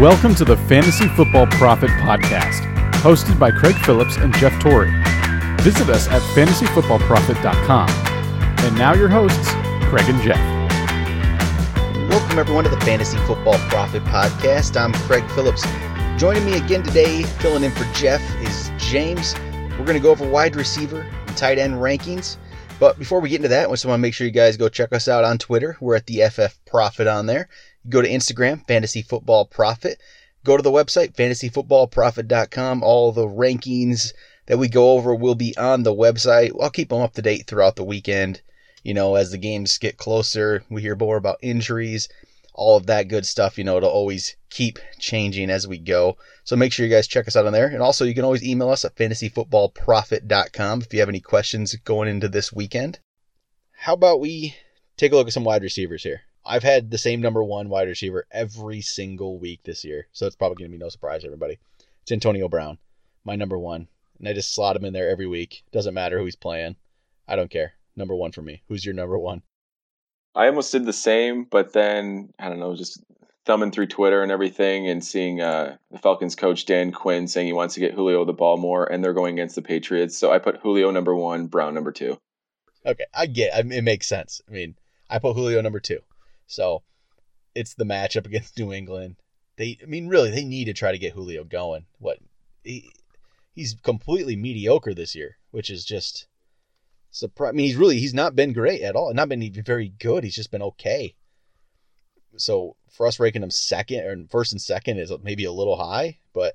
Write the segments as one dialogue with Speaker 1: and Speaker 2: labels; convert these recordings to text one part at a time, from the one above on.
Speaker 1: Welcome to the Fantasy Football Profit Podcast, hosted by Craig Phillips and Jeff Torrey. Visit us at fantasyfootballprofit.com. And now your hosts, Craig and Jeff.
Speaker 2: Welcome everyone to the Fantasy Football Profit Podcast. I'm Craig Phillips. Joining me again today, filling in for Jeff, is James. We're going to go over wide receiver and tight end rankings. But before we get into that, I just want to make sure you guys go check us out on Twitter. We're at the FF Profit on there. Go to Instagram, Fantasy Football Profit. Go to the website, fantasyfootballprofit.com. All the rankings that we go over will be on the website. I'll keep them up to date throughout the weekend. You know, as the games get closer, we hear more about injuries, all of that good stuff. You know, it'll always keep changing as we go. So make sure you guys check us out on there. And also, you can always email us at fantasyfootballprofit.com if you have any questions going into this weekend. How about we take a look at some wide receivers here? I've had the same number one wide receiver every single week this year, so it's probably going to be no surprise to everybody. It's Antonio Brown, my number one, and I just slot him in there every week. Doesn't matter who he's playing. I don't care. Number one for me. Who's your number one?
Speaker 3: I almost did the same, but then I don't know, just thumbing through Twitter and everything, and seeing uh, the Falcons coach Dan Quinn saying he wants to get Julio the ball more, and they're going against the Patriots. So I put Julio number one, Brown number two.
Speaker 2: Okay, I get. I mean, it makes sense. I mean, I put Julio number two. So it's the matchup against New England. They, I mean, really, they need to try to get Julio going. What he, he's completely mediocre this year, which is just surprise. I mean, he's really he's not been great at all. Not been even very good. He's just been okay. So for us ranking him second or first and second is maybe a little high, but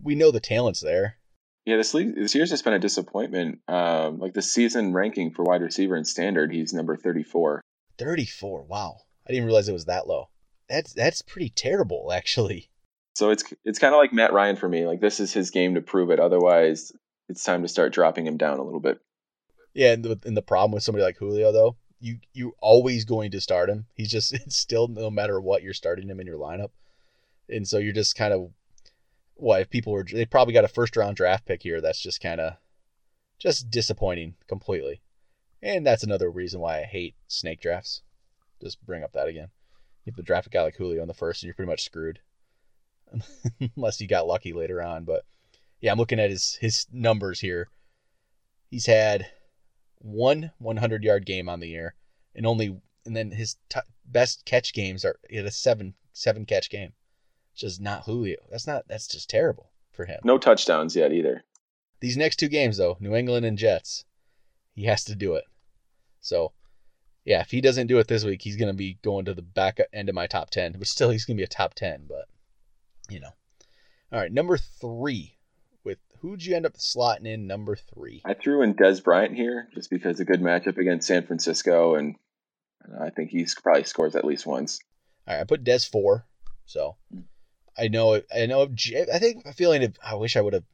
Speaker 2: we know the talent's there.
Speaker 3: Yeah, this league, this year's just been a disappointment. Um, like the season ranking for wide receiver and standard, he's number thirty-four.
Speaker 2: 34. Wow. I didn't realize it was that low. That's that's pretty terrible actually.
Speaker 3: So it's it's kind of like Matt Ryan for me. Like this is his game to prove it. Otherwise, it's time to start dropping him down a little bit.
Speaker 2: Yeah, and the, and the problem with somebody like Julio though, you you always going to start him. He's just it's still no matter what you're starting him in your lineup. And so you're just kind of what if people were they probably got a first round draft pick here that's just kind of just disappointing completely. And that's another reason why I hate snake drafts. Just bring up that again. You have to draft a guy like Julio in the first, and you're pretty much screwed. Unless you got lucky later on. But yeah, I'm looking at his his numbers here. He's had one 100 yard game on the year, and only and then his t- best catch games are he had a seven seven catch game. Just not Julio. That's not that's just terrible for him.
Speaker 3: No touchdowns yet either.
Speaker 2: These next two games though, New England and Jets, he has to do it. So, yeah, if he doesn't do it this week, he's going to be going to the back end of my top 10, but still, he's going to be a top 10, but, you know. All right, number three. With who'd you end up slotting in number three?
Speaker 3: I threw in Dez Bryant here just because a good matchup against San Francisco, and I think he probably scores at least once.
Speaker 2: All right, I put Dez four, so I know I know I think I'm feeling I wish I would have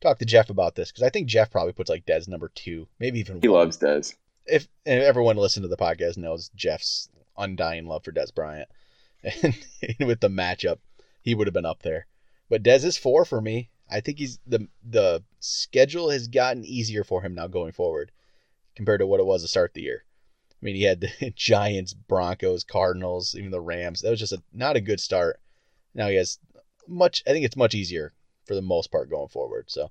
Speaker 2: talked to Jeff about this because I think Jeff probably puts like Dez number two, maybe even.
Speaker 3: He one. loves Dez
Speaker 2: if everyone listening to the podcast knows Jeff's undying love for Dez Bryant, and with the matchup, he would have been up there. But Dez is four for me. I think he's the the schedule has gotten easier for him now going forward compared to what it was to start the year. I mean, he had the Giants, Broncos, Cardinals, even the Rams. That was just a not a good start. Now he has much. I think it's much easier for the most part going forward. So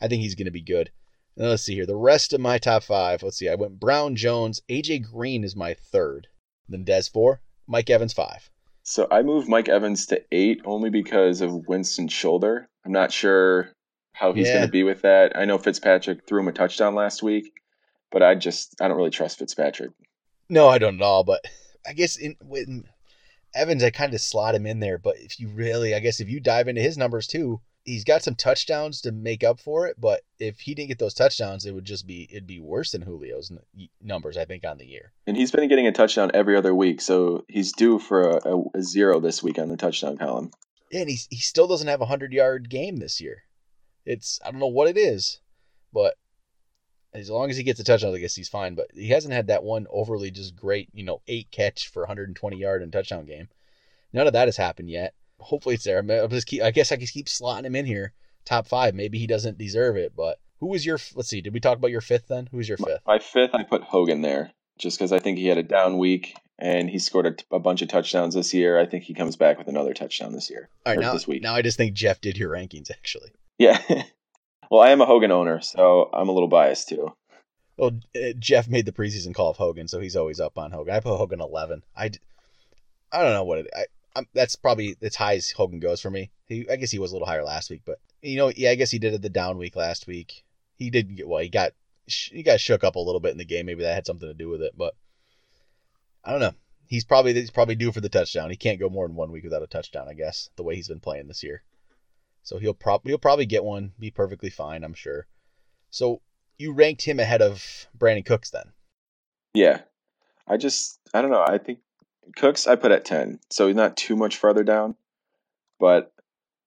Speaker 2: I think he's going to be good. Now let's see here. The rest of my top five. Let's see. I went Brown, Jones, AJ Green is my third. Then Dez four, Mike Evans five.
Speaker 3: So I moved Mike Evans to eight only because of Winston's shoulder. I'm not sure how he's yeah. going to be with that. I know Fitzpatrick threw him a touchdown last week, but I just I don't really trust Fitzpatrick.
Speaker 2: No, I don't at all. But I guess in with Evans, I kind of slot him in there. But if you really, I guess if you dive into his numbers too, he's got some touchdowns to make up for it, but if he didn't get those touchdowns, it would just be it'd be worse than Julio's numbers, I think, on the year.
Speaker 3: And he's been getting a touchdown every other week, so he's due for a, a, a zero this week on the touchdown column.
Speaker 2: Yeah, and he he still doesn't have a hundred yard game this year. It's I don't know what it is, but as long as he gets a touchdown, I guess he's fine. But he hasn't had that one overly just great, you know, eight catch for 120 yard and touchdown game. None of that has happened yet hopefully it's there. I'll just keep. I guess I can keep slotting him in here, top five. Maybe he doesn't deserve it, but who was your? Let's see. Did we talk about your fifth then? Who's your fifth?
Speaker 3: My fifth, I put Hogan there, just because I think he had a down week, and he scored a, a, bunch of touchdowns this year. I think he comes back with another touchdown this year.
Speaker 2: All right, now, this week. Now I just think Jeff did your rankings actually.
Speaker 3: Yeah. well, I am a Hogan owner, so I'm a little biased too.
Speaker 2: Well, uh, Jeff made the preseason call of Hogan, so he's always up on Hogan. I put Hogan 11. I, I don't know what it. I, I'm, that's probably as high as Hogan goes for me. He, I guess he was a little higher last week, but you know, yeah, I guess he did it the down week last week. He did get well. He got he got shook up a little bit in the game. Maybe that had something to do with it, but I don't know. He's probably he's probably due for the touchdown. He can't go more than one week without a touchdown. I guess the way he's been playing this year, so he'll probably he'll probably get one. Be perfectly fine, I'm sure. So you ranked him ahead of Brandin Cooks then?
Speaker 3: Yeah, I just I don't know. I think Cooks I put at ten, so he's not too much farther down. But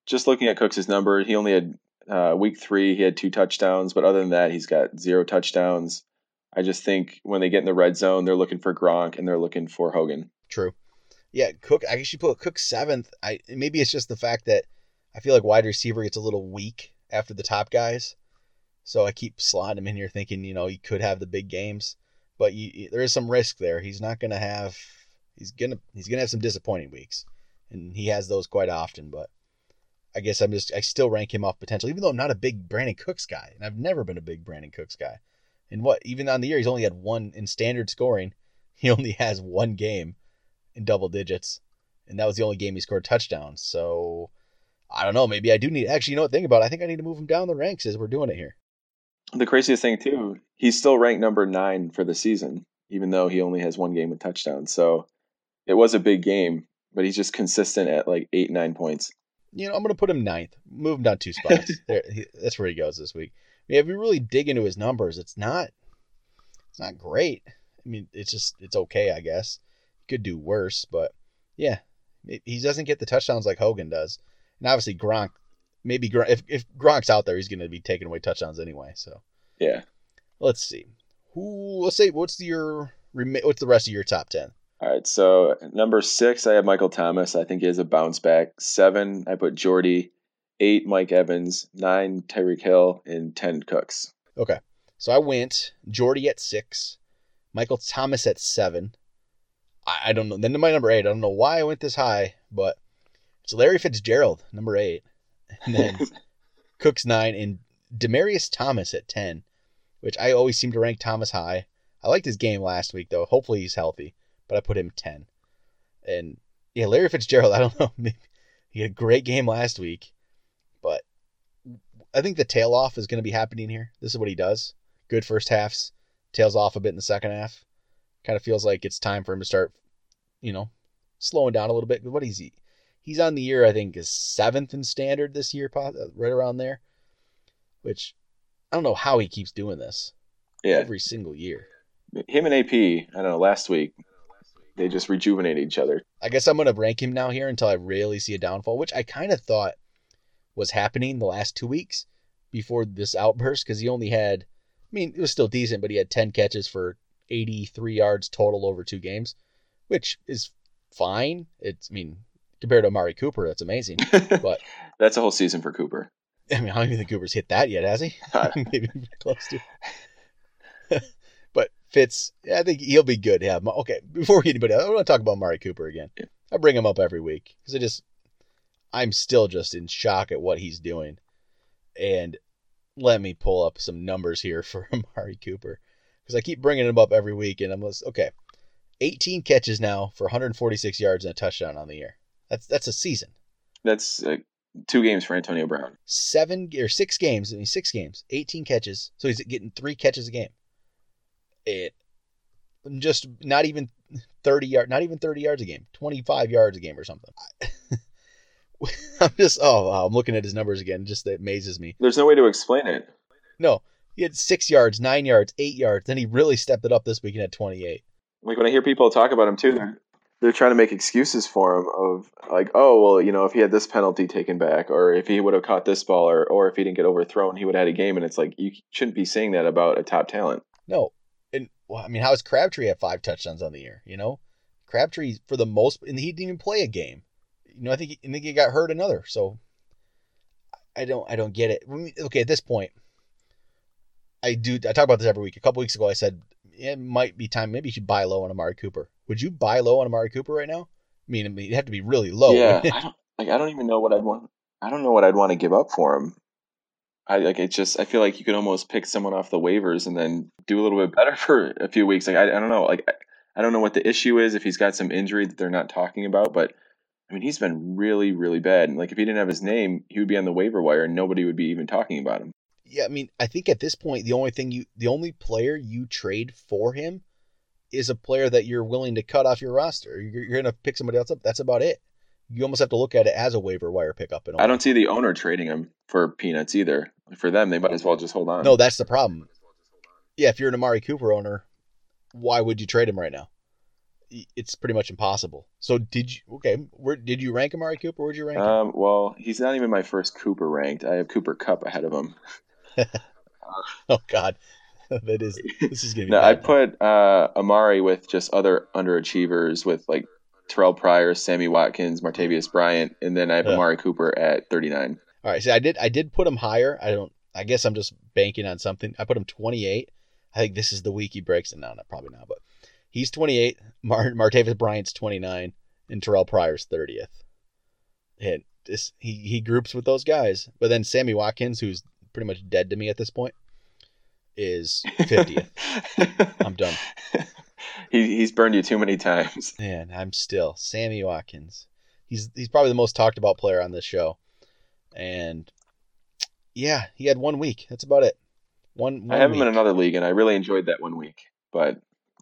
Speaker 3: just looking at Cooks' number, he only had uh, week three he had two touchdowns, but other than that, he's got zero touchdowns. I just think when they get in the red zone, they're looking for Gronk and they're looking for Hogan.
Speaker 2: True. Yeah, Cook. I guess you put Cook seventh. I maybe it's just the fact that I feel like wide receiver gets a little weak after the top guys. So I keep slotting him in here, thinking you know he could have the big games, but you, there is some risk there. He's not going to have. He's gonna he's gonna have some disappointing weeks, and he has those quite often. But I guess I'm just I still rank him off potential, even though I'm not a big Brandin Cooks guy, and I've never been a big Brandin Cooks guy. And what even on the year he's only had one in standard scoring. He only has one game in double digits, and that was the only game he scored touchdowns. So I don't know. Maybe I do need. Actually, you know what? Think about. it. I think I need to move him down the ranks as we're doing it here
Speaker 3: the craziest thing too, he's still ranked number nine for the season, even though he only has one game with touchdowns. So it was a big game, but he's just consistent at like eight, nine points.
Speaker 2: You know, I'm going to put him ninth, move him down two spots. there, he, that's where he goes this week. I mean, if you really dig into his numbers, it's not, it's not great. I mean, it's just, it's okay, I guess. Could do worse, but yeah, he doesn't get the touchdowns like Hogan does. And obviously Gronk maybe Gronk, if if Gronk's out there, he's going to be taking away touchdowns anyway. So
Speaker 3: yeah,
Speaker 2: let's see. Who? Let's say what's your what's the rest of your top ten?
Speaker 3: All right, so number six, I have Michael Thomas. I think he has a bounce back. Seven, I put Jordy. Eight, Mike Evans. Nine, Tyreek Hill, and ten, Cooks.
Speaker 2: Okay, so I went Jordy at six, Michael Thomas at seven. I, I don't know. Then to my number eight, I don't know why I went this high, but it's Larry Fitzgerald, number eight and then Cooks nine, and Demaryius Thomas at ten, which I always seem to rank Thomas high. I liked his game last week though. Hopefully he's healthy, but I put him ten. And yeah, Larry Fitzgerald. I don't know. Maybe he had a great game last week, but I think the tail off is going to be happening here. This is what he does. Good first halves, tails off a bit in the second half. Kind of feels like it's time for him to start, you know, slowing down a little bit. But what is he? He's on the year, I think, is seventh in standard this year, uh, right around there. Which I don't know how he keeps doing this.
Speaker 3: Yeah.
Speaker 2: Every single year.
Speaker 3: Him and AP, I don't know, last week, they just rejuvenate each other.
Speaker 2: I guess I'm going to rank him now here until I really see a downfall, which I kind of thought was happening the last two weeks before this outburst because he only had, I mean, it was still decent, but he had 10 catches for 83 yards total over two games, which is fine. It's, I mean, compared to Amari Cooper, that's amazing. But
Speaker 3: that's a whole season for Cooper.
Speaker 2: I mean, I don't even think Cooper's hit that yet, has he? Uh, Maybe close to. Fitz, I think he'll be good. Yeah. Okay. Before we get anybody, I want to talk about Mari Cooper again. I bring him up every week because I just, I'm still just in shock at what he's doing. And let me pull up some numbers here for Amari Cooper because I keep bringing him up every week, and I'm just okay. 18 catches now for 146 yards and a touchdown on the year. That's that's a season.
Speaker 3: That's uh, two games for Antonio Brown.
Speaker 2: Seven or six games. I mean, six games, eighteen catches. So he's getting three catches a game. It just not even thirty yard, not even thirty yards a game, twenty five yards a game or something. I'm just oh, I'm looking at his numbers again. Just that amazes me.
Speaker 3: There's no way to explain it.
Speaker 2: No, he had six yards, nine yards, eight yards. Then he really stepped it up this week and had 28.
Speaker 3: Like when I hear people talk about him too, they're they're trying to make excuses for him of like, oh well, you know, if he had this penalty taken back, or if he would have caught this ball, or or if he didn't get overthrown, he would have had a game. And it's like you shouldn't be saying that about a top talent.
Speaker 2: No, well, I mean, how is Crabtree at five touchdowns on the year? You know, Crabtree for the most, and he didn't even play a game. You know, I think he, I think he got hurt another. So I don't I don't get it. Okay, at this point, I do I talk about this every week. A couple weeks ago, I said it might be time. Maybe you should buy low on Amari Cooper. Would you buy low on Amari Cooper right now? I mean, it'd have to be really low.
Speaker 3: Yeah, I don't like. I don't even know what I'd want. I don't know what I'd want to give up for him. I like it's just I feel like you could almost pick someone off the waivers and then do a little bit better for a few weeks. Like I, I don't know, like I, I don't know what the issue is if he's got some injury that they're not talking about, but I mean he's been really really bad. And like if he didn't have his name, he would be on the waiver wire and nobody would be even talking about him.
Speaker 2: Yeah, I mean I think at this point the only thing you the only player you trade for him is a player that you're willing to cut off your roster. You're, you're gonna pick somebody else up. That's about it you almost have to look at it as a waiver wire pickup.
Speaker 3: And I don't see the owner trading him for peanuts either. For them, they might as well just hold on.
Speaker 2: No, that's the problem. Yeah, if you're an Amari Cooper owner, why would you trade him right now? It's pretty much impossible. So did you? Okay, where did you rank Amari Cooper? Where'd you rank
Speaker 3: um, him? Well, he's not even my first Cooper ranked. I have Cooper Kupp ahead of him.
Speaker 2: oh God, that is this is gonna be.
Speaker 3: no, I put uh, Amari with just other underachievers with like Terrelle Pryor, Sammy Watkins, Martavis Bryant, and then I have yeah. Amari Cooper at 39.
Speaker 2: All right, so I did I did put him higher. I don't. I guess I'm just banking on something. I put him 28. I think this is the week he breaks it. No, not probably not, but he's 28. Mar- Martavis Bryant's 29, and Terrelle Pryor's 30th. And this he he groups with those guys, but then Sammy Watkins, who's pretty much dead to me at this point, is 50th. I'm done.
Speaker 3: he, he's burned you too many times.
Speaker 2: Man, I'm still Sammy Watkins. He's he's probably the most talked about player on this show, and yeah, he had one week. That's about it. One. one
Speaker 3: I have
Speaker 2: week.
Speaker 3: him in another league, and I really enjoyed that one week. But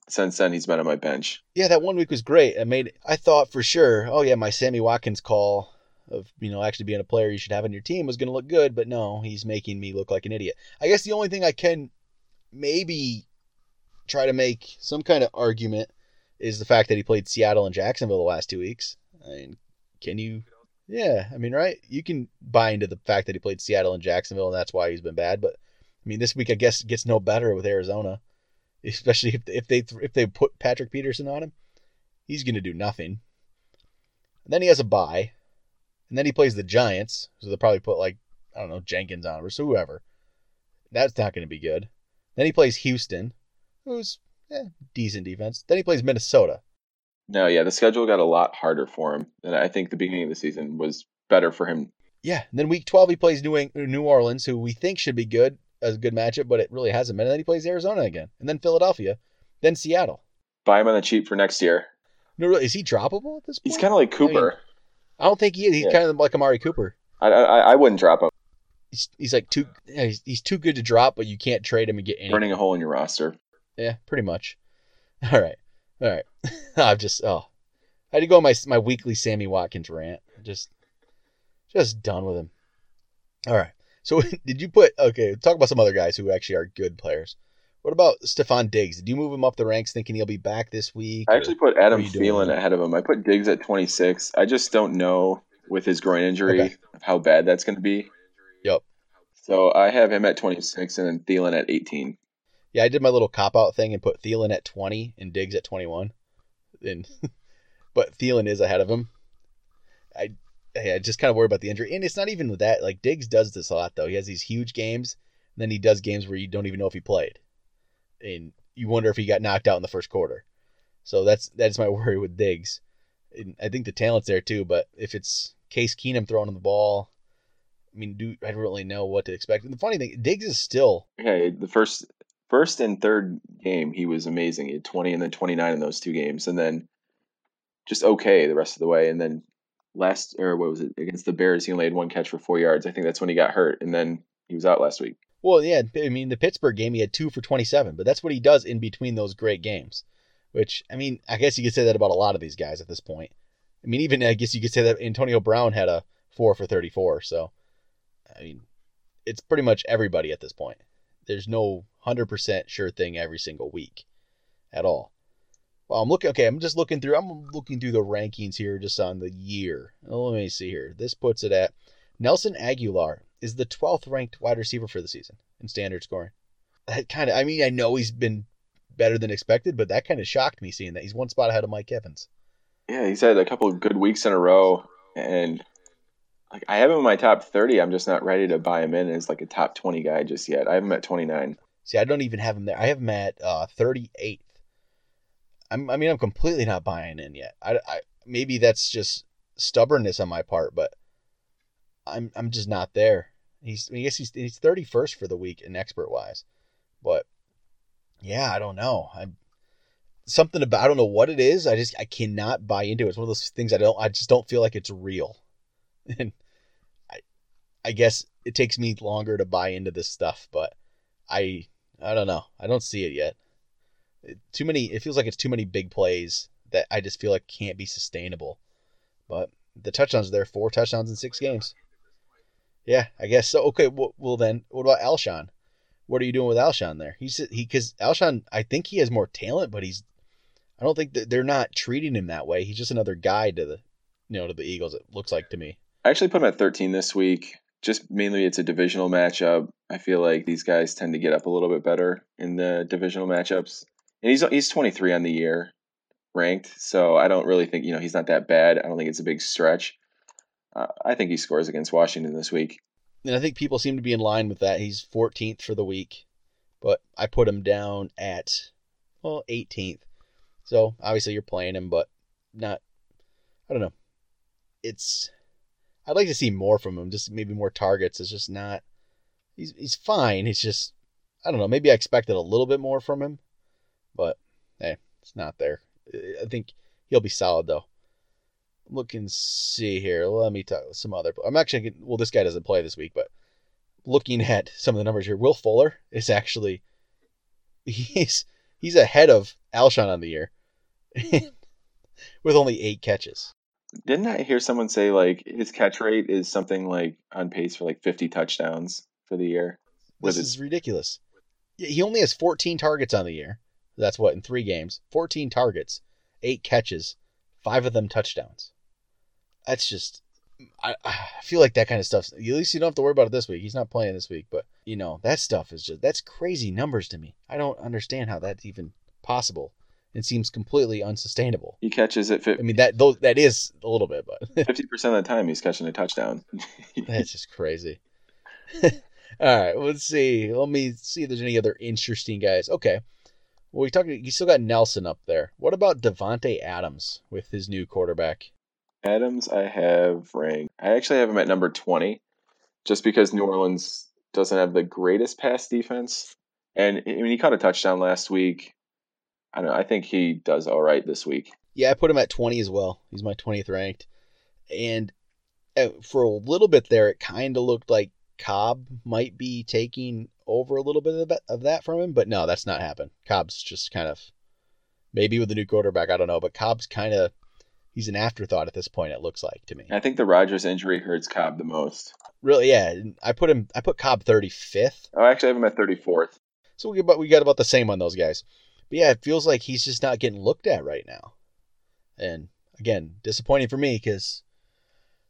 Speaker 3: since then, he's been on my bench.
Speaker 2: Yeah, that one week was great. I made. I thought for sure. Oh yeah, my Sammy Watkins call of you know actually being a player you should have on your team was going to look good, but no, he's making me look like an idiot. I guess the only thing I can maybe try to make some kind of argument is the fact that he played Seattle and Jacksonville the last two weeks. I mean, can you? Yeah, I mean, right? You can buy into the fact that he played Seattle and Jacksonville, and that's why he's been bad. But I mean, this week I guess gets no better with Arizona, especially if if they if they put Patrick Peterson on him, he's going to do nothing. And then he has a bye, and then he plays the Giants, so they'll probably put like I don't know Jenkins on him or so whoever. That's not going to be good. Then he plays Houston, who's eh, decent defense. Then he plays Minnesota.
Speaker 3: No, yeah, the schedule got a lot harder for him, and I think the beginning of the season was better for him.
Speaker 2: Yeah, and then week twelve he plays New New Orleans, who we think should be good as a good matchup, but it really hasn't been. And then he plays Arizona again, and then Philadelphia, then Seattle.
Speaker 3: Buy him on the cheap for next year.
Speaker 2: No, really, is he droppable at this point?
Speaker 3: He's kind of like Cooper. I, mean,
Speaker 2: I, don't think he is. He's yeah. kind of like Amari Cooper.
Speaker 3: I, I, I wouldn't drop him.
Speaker 2: He's, he's like too he's, he's too good to drop, but you can't trade him and get any.
Speaker 3: Burning a hole in your roster.
Speaker 2: Yeah, pretty much. All right, all right. I've just oh, I had to go on my my weekly Sammy Watkins rant. Just just done with him. All right. So did you put okay? Talk about some other guys who actually are good players. What about Stefon Diggs? Did you move him up the ranks thinking he'll be back this week?
Speaker 3: I actually put Adam Thielen ahead of him. I put Diggs at 26. I just don't know with his groin injury okay. how bad that's going to be.
Speaker 2: Yep.
Speaker 3: So I have him at 26 and then Thielen at 18.
Speaker 2: Yeah, I did my little cop out thing and put Thielen at 20 and Diggs at 21. And but Thielen is ahead of him. I I just kind of worry about the injury, and it's not even that. Like Diggs does this a lot though. He has these huge games, and then he does games where you don't even know if he played, and you wonder if he got knocked out in the first quarter. So that's that's my worry with Diggs. And I think the talent's there too, but if it's Case Keenum throwing the ball, I mean, do I don't really know what to expect. And the funny thing, Diggs is still
Speaker 3: okay. The first first and third game he was amazing. He had 20 and then 29 in those two games, and then just okay the rest of the way. And then last or what was it against the Bears? He only had one catch for four yards. I think that's when he got hurt, and then he was out last week.
Speaker 2: Well, yeah, I mean the Pittsburgh game he had two for 27, but that's what he does in between those great games. Which I mean, I guess you could say that about a lot of these guys at this point. I mean, even I guess you could say that Antonio Brown had a four for 34. So, I mean, it's pretty much everybody at this point. There's no 100% sure thing every single week at all. Well, I'm looking. Okay, I'm just looking through. I'm looking through the rankings here, just on the year. Oh, let me see here. This puts it at Nelson Agholor is the 12th ranked wide receiver for the season in standard scoring. That kind of. I mean, I know he's been better than expected, but that kind of shocked me seeing that he's one spot ahead of Mike Evans.
Speaker 3: Yeah, he's had a couple of good weeks in a row, and like I have him in my top 30. I'm just not ready to buy him in as like a top 20 guy just yet. I have him at 29.
Speaker 2: See, I don't even have him there. I have him at uh, 38th. I'm, I mean, I'm completely not buying in yet. I, I maybe that's just stubbornness on my part, but I'm I'm just not there. He's I guess he's he's 31st for the week in expert wise, but yeah, I don't know. I'm something about I don't know what it is. I just I cannot buy into it. It's one of those things I don't I just don't feel like it's real, and I I guess it takes me longer to buy into this stuff, but I I don't know. I don't see it yet. It, too many. It feels like it's too many big plays that I just feel like can't be sustainable. But the touchdowns are there, four touchdowns in six games. Yeah, I guess so. Okay, well, well then, what about Alshon? What are you doing with Alshon there? He's he because Alshon, I think he has more talent, but he's I don't think that they're not treating him that way. He's just another guy to the you know to the Eagles. It looks like to me.
Speaker 3: I actually put him at 13 this week. Just mainly, it's a divisional matchup. I feel like these guys tend to get up a little bit better in the divisional matchups. And he's he's 23 on the year ranked, so I don't really think you know he's not that bad. I don't think it's a big stretch. Uh, I think he scores against Washington this week.
Speaker 2: And I think people seem to be in line with that. He's 14th for the week, but I put him down at well 18th. So obviously you're playing him, but not. I don't know. It's. I'd like to see more from him. Just maybe more targets. It's just not. He's he's fine. He's just. I don't know. Maybe I expected a little bit more from him, but hey, it's not there. I think he'll be solid though look and see here. Let me talk some other. I'm actually well. This guy doesn't play this week, but looking at some of the numbers here, Will Fuller is actually he's he's ahead of Alshon on the year with only eight catches.
Speaker 3: Didn't I hear someone say like his catch rate is something like on pace for like 50 touchdowns for the year?
Speaker 2: This is ridiculous. He only has 14 targets on the year. That's what in three games, 14 targets, eight catches, five of them touchdowns that's just I, I feel like that kind of stuff. At least you don't have to worry about it this week. He's not playing this week, but you know that stuff is just that's crazy numbers to me. I don't understand how that's even possible. It seems completely unsustainable.
Speaker 3: He catches it.
Speaker 2: I mean that those that is a little bit, but
Speaker 3: fifty percent of the time he's catching a touchdown.
Speaker 2: that's just crazy. All right, let's see. Let me see if there's any other interesting guys. Okay. Well, we talking. You still got Nelson up there. What about Davante Adams with his new quarterback?
Speaker 3: Adams, I have ranked. I actually have him at number 20, just because New Orleans doesn't have the greatest pass defense. And I mean, he caught a touchdown last week. I don't know. I think he does all right this week.
Speaker 2: Yeah, I put him at 20 as well. He's my 20th ranked. And uh, for a little bit there, it kind of looked like Cobb might be taking over a little bit of that from him, but no, that's not happened. Cobb's just kind of maybe with the new quarterback, I don't know, but Cobb's kind of he's an afterthought at this point. It looks like to me.
Speaker 3: I think the Rodgers injury hurts Cobb the most.
Speaker 2: Really, yeah. I put him. I put Cobb thirty fifth.
Speaker 3: Oh, actually, I have him at thirty fourth.
Speaker 2: So we got we got about the same on those guys. But yeah, it feels like he's just not getting looked at right now. And again, disappointing for me because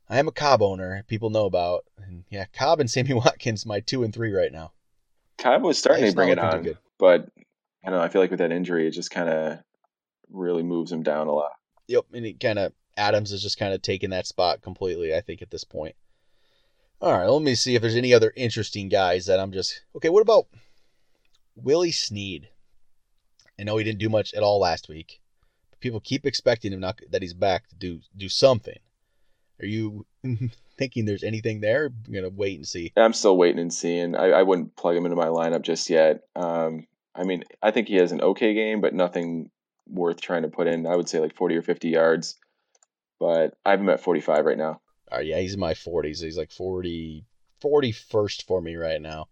Speaker 2: I am a Cobb owner. People know about, and yeah, Cobb and Sammy Watkins, my two and three right now.
Speaker 3: Cobb was starting to bring it on, but I don't know. I feel like with that injury, it just kind of really moves him down a lot.
Speaker 2: Yep, and it kind of Adams is just kind of taking that spot completely. I think at this point. All right, let me see if there's any other interesting guys that I'm just okay. What about Willie Snead? I know he didn't do much at all last week. But people keep expecting him not that he's back to do do something. Are you thinking there's anything there? I'm gonna wait and see.
Speaker 3: I'm still waiting and seeing. I, I wouldn't plug him into my lineup just yet. Um, I mean, I think he has an okay game, but nothing worth trying to put in. I would say like 40 or 50 yards, but I have him at 45 right now.
Speaker 2: Oh, yeah, he's in my 40s. He's like 40, 41st for me right now.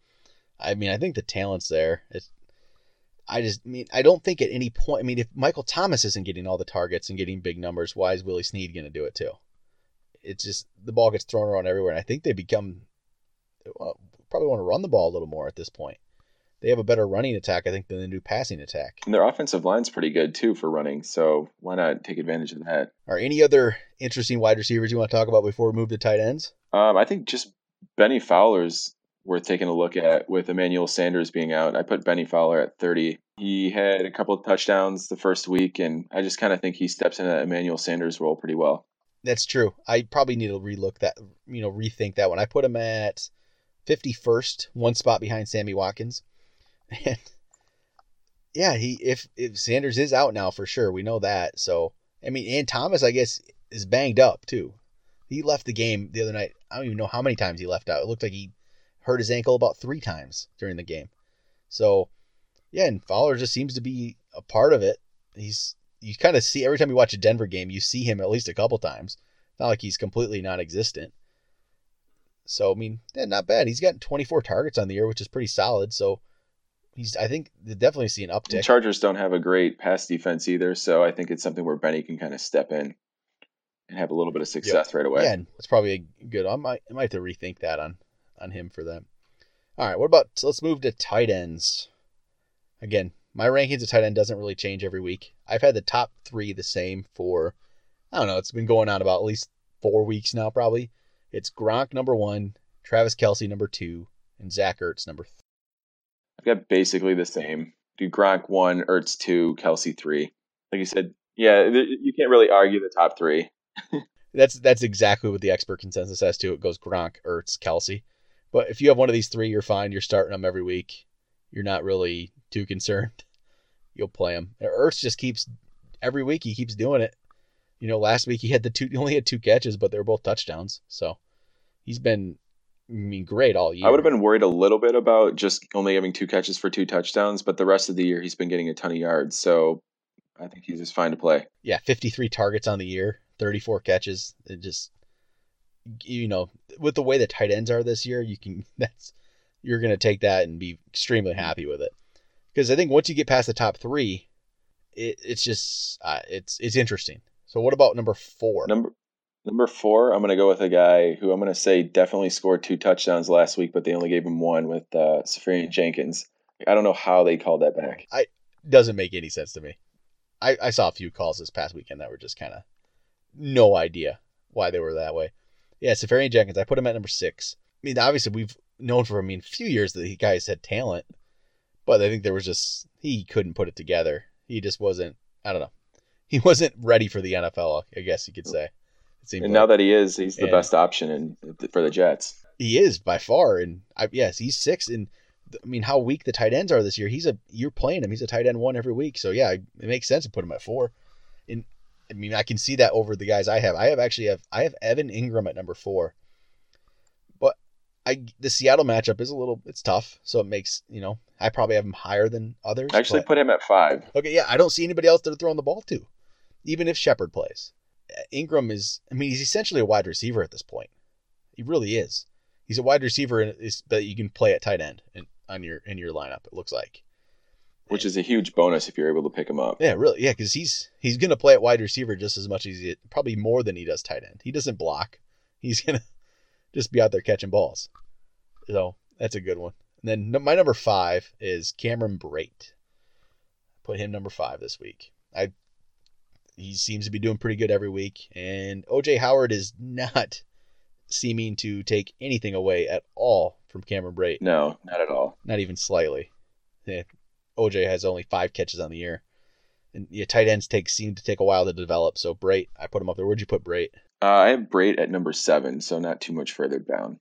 Speaker 2: I mean, I think the talent's there. It's, I just I mean, I don't think at any point, I mean, if Michael Thomas isn't getting all the targets and getting big numbers, why is Willie Snead going to do it too? It's just the ball gets thrown around everywhere. And I think they become, well, probably want to run the ball a little more at this point they have a better running attack, I think, than they do passing attack.
Speaker 3: And their offensive line's pretty good too for running, so why not take advantage of that?
Speaker 2: Are any other interesting wide receivers you want to talk about before we move to tight ends?
Speaker 3: Um, I think just Bennie Fowler's worth taking a look at with Emmanuel Sanders being out. I put Bennie Fowler at 30. He had a couple of touchdowns the first week, and I just kind of think he steps into Emmanuel Sanders' role pretty well.
Speaker 2: That's true. I probably need to relook that, you know, rethink that one. I put him at 51st, one spot behind Sammy Watkins. And yeah, he if if Sanders is out now for sure, we know that. So I mean, and Thomas, I guess, is banged up too. He left the game the other night. I don't even know how many times he left out. It looked like he hurt his ankle about three times during the game. So yeah, and Fowler just seems to be a part of it. He's you kind of see every time you watch a Denver game, you see him at least a couple times. not like he's completely non-existent. So I mean, yeah, not bad. He's gotten 24 targets on the year, which is pretty solid. So he's I think they definitely see an uptick.
Speaker 3: The Chargers don't have a great pass defense either, so I think it's something where Benny can kind of step in and have a little bit of success yep. right away.
Speaker 2: Yeah, it's probably a good. I might I might have to rethink that on on him for them. All right, what about let's move to tight ends. Again, my rankings of tight end doesn't really change every week. I've had the top three the same for I don't know. It's been going on about at least four weeks now, probably. It's Gronk number one, Travis Kelce number two, and Zach Ertz number three.
Speaker 3: I've got basically the same. Do Gronk one, Ertz two, Kelce three. Like you said, yeah, you can't really argue the top three.
Speaker 2: that's that's exactly what the expert consensus has too. It goes Gronk, Ertz, Kelce. But if you have one of these three, you're fine. You're starting them every week. You're not really too concerned. You'll play him. Ertz just keeps every week. He keeps doing it. You know, last week he had the two. He only had two catches, but they were both touchdowns. So he's been, I mean, great all year.
Speaker 3: I would have been worried a little bit about just only having two catches for two touchdowns, but the rest of the year he's been getting a ton of yards. So I think he's just fine to play.
Speaker 2: Yeah, 53 targets on the year, 34 catches. It just, you know, with the way the tight ends are this year, you can that's you're going to take that and be extremely happy with it. Because I think once you get past the top three, it, it's just uh, it's it's interesting. So what about number four?
Speaker 3: Number number four, I'm going to go with a guy who I'm going to say definitely scored two touchdowns last week, but they only gave him one with uh, Seferian-Jenkins. I don't know how they called that back.
Speaker 2: I doesn't make any sense to me. I, I saw a few calls this past weekend that were just kind of no idea why they were that way. Yeah, Seferian-Jenkins. I put him at number six. I mean, obviously we've known for I mean a few years that he guys had talent, but I think there was just he couldn't put it together. He just wasn't. I don't know. He wasn't ready for the NFL. I guess you could say.
Speaker 3: and like. now that he is, he's the and best option in, for the Jets.
Speaker 2: He is by far, and I, yes, he's six. And I mean, how weak the tight ends are this year. He's a you're playing him. He's a tight end one every week. So yeah, it makes sense to put him at four. And I mean, I can see that over the guys I have. I have actually have I have Evan Engram at number four. But I the Seattle matchup is a little it's tough, so it makes you know I probably have him higher than others.
Speaker 3: I actually but, put him at five.
Speaker 2: Okay, yeah, I don't see anybody else that are throwing the ball to, even if Shepard plays. Engram is, I mean, he's essentially a wide receiver at this point. He really is. He's a wide receiver that you can play at tight end in, on your in your lineup. It looks like,
Speaker 3: which is a huge bonus if you're able to pick him up.
Speaker 2: Yeah, really, yeah, because he's he's gonna play at wide receiver just as much as he probably more than he does tight end. He doesn't block. He's gonna just be out there catching balls. So that's a good one. And then my number five is Cameron Brate. Put him number five this week. I he seems to be doing pretty good every week, and OJ Howard is not seeming to take anything away at all from Cameron Brate.
Speaker 3: No, not at all.
Speaker 2: Not even slightly. Yeah, OJ has only five catches on the year. And yeah, tight ends take seem to take a while to develop. So Brate, I put him up there. Where'd you put Brate?
Speaker 3: Uh, I have Brate at number seven, so not too much further down.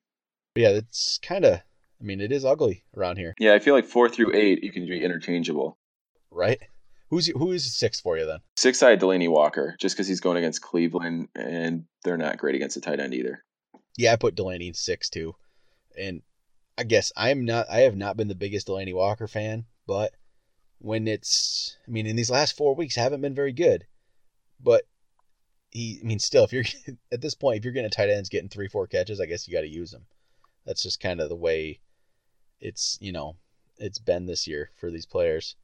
Speaker 2: But yeah, it's kind of. I mean, it is ugly around here.
Speaker 3: Yeah, I feel like four through eight you can be interchangeable.
Speaker 2: Right. Who's who is six for you then?
Speaker 3: Six I Delanie Walker, just because he's going against Cleveland and they're not great against the tight end either.
Speaker 2: Yeah, I put Delanie in six too, and I guess I'm not. I have not been the biggest Delanie Walker fan, but when it's, I mean, in these last four weeks, haven't been very good. But he, I mean, still, if you're at this point, if you're getting a tight ends getting three, four catches, I guess you got to use them. That's just kind of the way it's, you know, it's been this year for these players.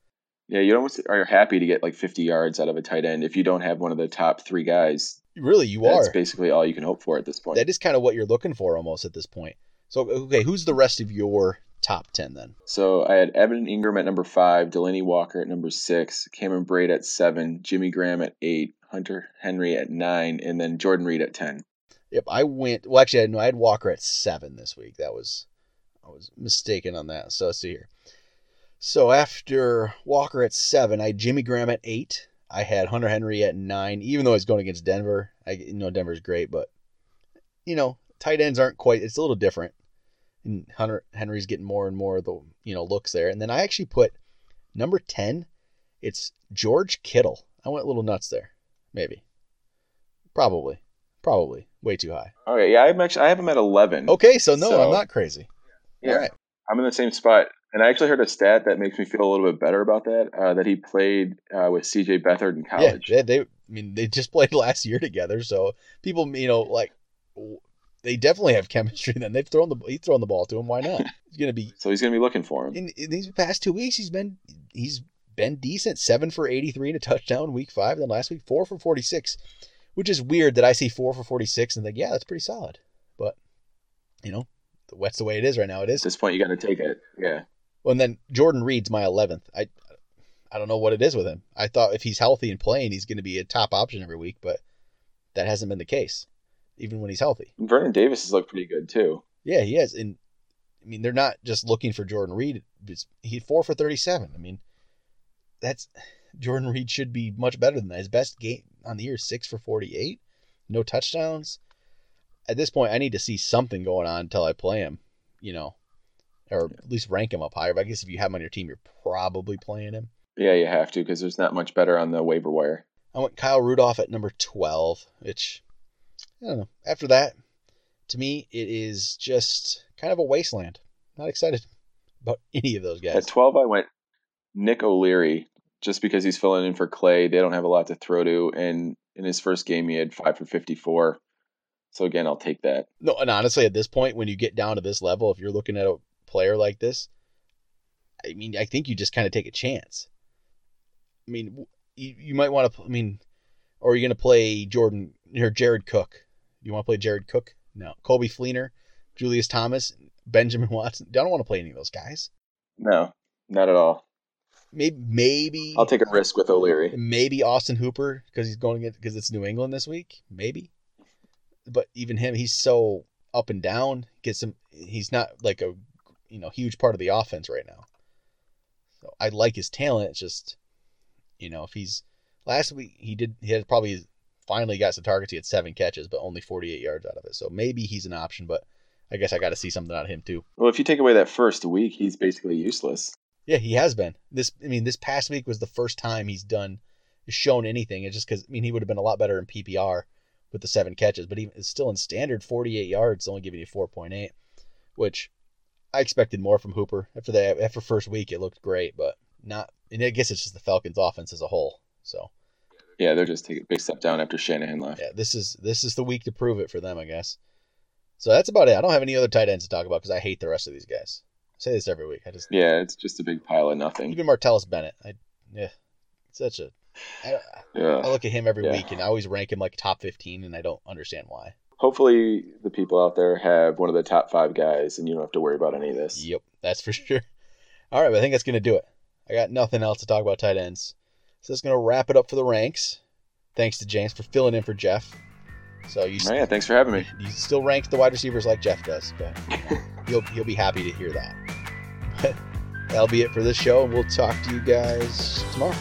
Speaker 3: Yeah, you almost are happy to get like 50 yards out of a tight end if you don't have one of the top three guys.
Speaker 2: Really, you
Speaker 3: that's
Speaker 2: are.
Speaker 3: That's basically all you can hope for at this point.
Speaker 2: That is kind of what you're looking for almost at this point. So, okay, who's the rest of your top 10 then?
Speaker 3: So I had Evan Engram at number five, Delanie Walker at number six, Cameron Brate at seven, Jimmy Graham at eight, Hunter Henry at nine, and then Jordan Reed at 10.
Speaker 2: Yep, I went. Well, actually, I no, I had Walker at seven this week. That was I was mistaken on that. So let's see here. So after Walker at seven, I had Jimmy Graham at eight. I had Hunter Henry at nine, even though he's going against Denver. I you know Denver's great, but you know tight ends aren't quite. It's a little different. And Hunter Henry's getting more and more of the you know looks there. And then I actually put number ten. It's George Kittle. I went a little nuts there, maybe, probably, probably way too high.
Speaker 3: Okay, yeah, I'm actually I have him at eleven.
Speaker 2: Okay, so no,
Speaker 3: So-
Speaker 2: I'm not crazy.
Speaker 3: Yeah.
Speaker 2: All right.
Speaker 3: I'm in the same spot. And I actually heard a stat that makes me feel a little bit better about that. Uh, that he played uh, with C.J. Beathard in college.
Speaker 2: Yeah, they, they. I mean, they just played last year together, so people, you know, like they definitely have chemistry. Then they've thrown the he's thrown the ball to him. Why not? He's gonna be
Speaker 3: So he's going to be looking for him.
Speaker 2: in, in these past two weeks. He's been he's been decent. Seven for eighty three and a touchdown. Week five. Then last week four for forty six, which is weird that I see four for forty six and think, yeah, that's pretty solid. But you know, that's the way it is right now. It is.
Speaker 3: At this point, you got to take it. Yeah.
Speaker 2: Well, and then Jordan Reed's my eleventh. I I don't know what it is with him. I thought if he's healthy and playing, he's going to be a top option every week, but that hasn't been the case, even when he's healthy.
Speaker 3: Vernon Davis has looked pretty good too.
Speaker 2: Yeah, he has. And I mean, they're not just looking for Jordan Reed. It's, he four for thirty-seven. I mean, that's Jordan Reed should be much better than that. His best game on the year is six for forty-eight, no touchdowns. At this point, I need to see something going on until I play him. You know, or at least rank him up higher. But I guess if you have him on your team, you're probably playing him.
Speaker 3: Yeah, you have to because there's not much better on the waiver wire.
Speaker 2: I went Kyle Rudolph at number 12, which, I don't know. After that, to me, it is just kind of a wasteland. Not excited about any of those guys.
Speaker 3: At 12, I went Nick O'Leary just because he's filling in for Clay. They don't have a lot to throw to. And in his first game, he had five for 54. So again, I'll take that.
Speaker 2: No, and honestly, at this point, when you get down to this level, if you're looking at a player like this, I mean, I think you just kind of take a chance. I mean, you, you might want to, I mean, or are you going to play Jordan or Jared Cook? You want to play Jared Cook? No. Coby Fleener, Julius Thomas, Benjamin Watson. I don't want to play any of those guys.
Speaker 3: No, not at all.
Speaker 2: Maybe, maybe,
Speaker 3: I'll take a risk with O'Leary.
Speaker 2: maybe Austin Hooper because he's going to get because it's New England this week. Maybe, but even him, he's so up and down. Gets him. He's not like a you know huge part of the offense right now. So I like his talent. It's just you know if he's last week he did he had probably finally got some targets. He had seven catches, but only 48 yards out of it. So maybe he's an option, but I guess I got to see something out of him too.
Speaker 3: Well, if you take away that first week, he's basically useless.
Speaker 2: Yeah, he has been. This, I mean, this past week was the first time he's done, shown anything. It's just because, I mean, he would have been a lot better in PPR with the seven catches, but even it's still in standard 48 yards, only giving you 4.8, which I expected more from Hooper. After that, after first week, it looked great, but not. And I guess it's just the Falcons' offense as a whole. So
Speaker 3: Yeah, they're just taking a big step down after Shanahan left.
Speaker 2: yeah, this is this is the week to prove it for them, I guess. So that's about it. I don't have any other tight ends to talk about because I hate the rest of these guys. I say this every week. I just
Speaker 3: Yeah, it's just a big pile of nothing.
Speaker 2: even Martellus Bennett. I yeah, such a. I,
Speaker 3: Yeah.
Speaker 2: I look at him every
Speaker 3: Yeah.
Speaker 2: week and I always rank him like top 15, and I don't understand why.
Speaker 3: Hopefully, the people out there have one of the top five guys, and you don't have to worry about any of this.
Speaker 2: Yep, that's for sure. All right, but I think that's going to do it. I got nothing else to talk about tight ends. So that's going to wrap it up for the ranks. Thanks to James for filling in for Jeff. So you,
Speaker 3: Oh, yeah, thanks for having me.
Speaker 2: you still rank the wide receivers like Jeff does, but you know, he'll, he'll be happy to hear that. But that'll be it for this show, and we'll talk to you guys tomorrow.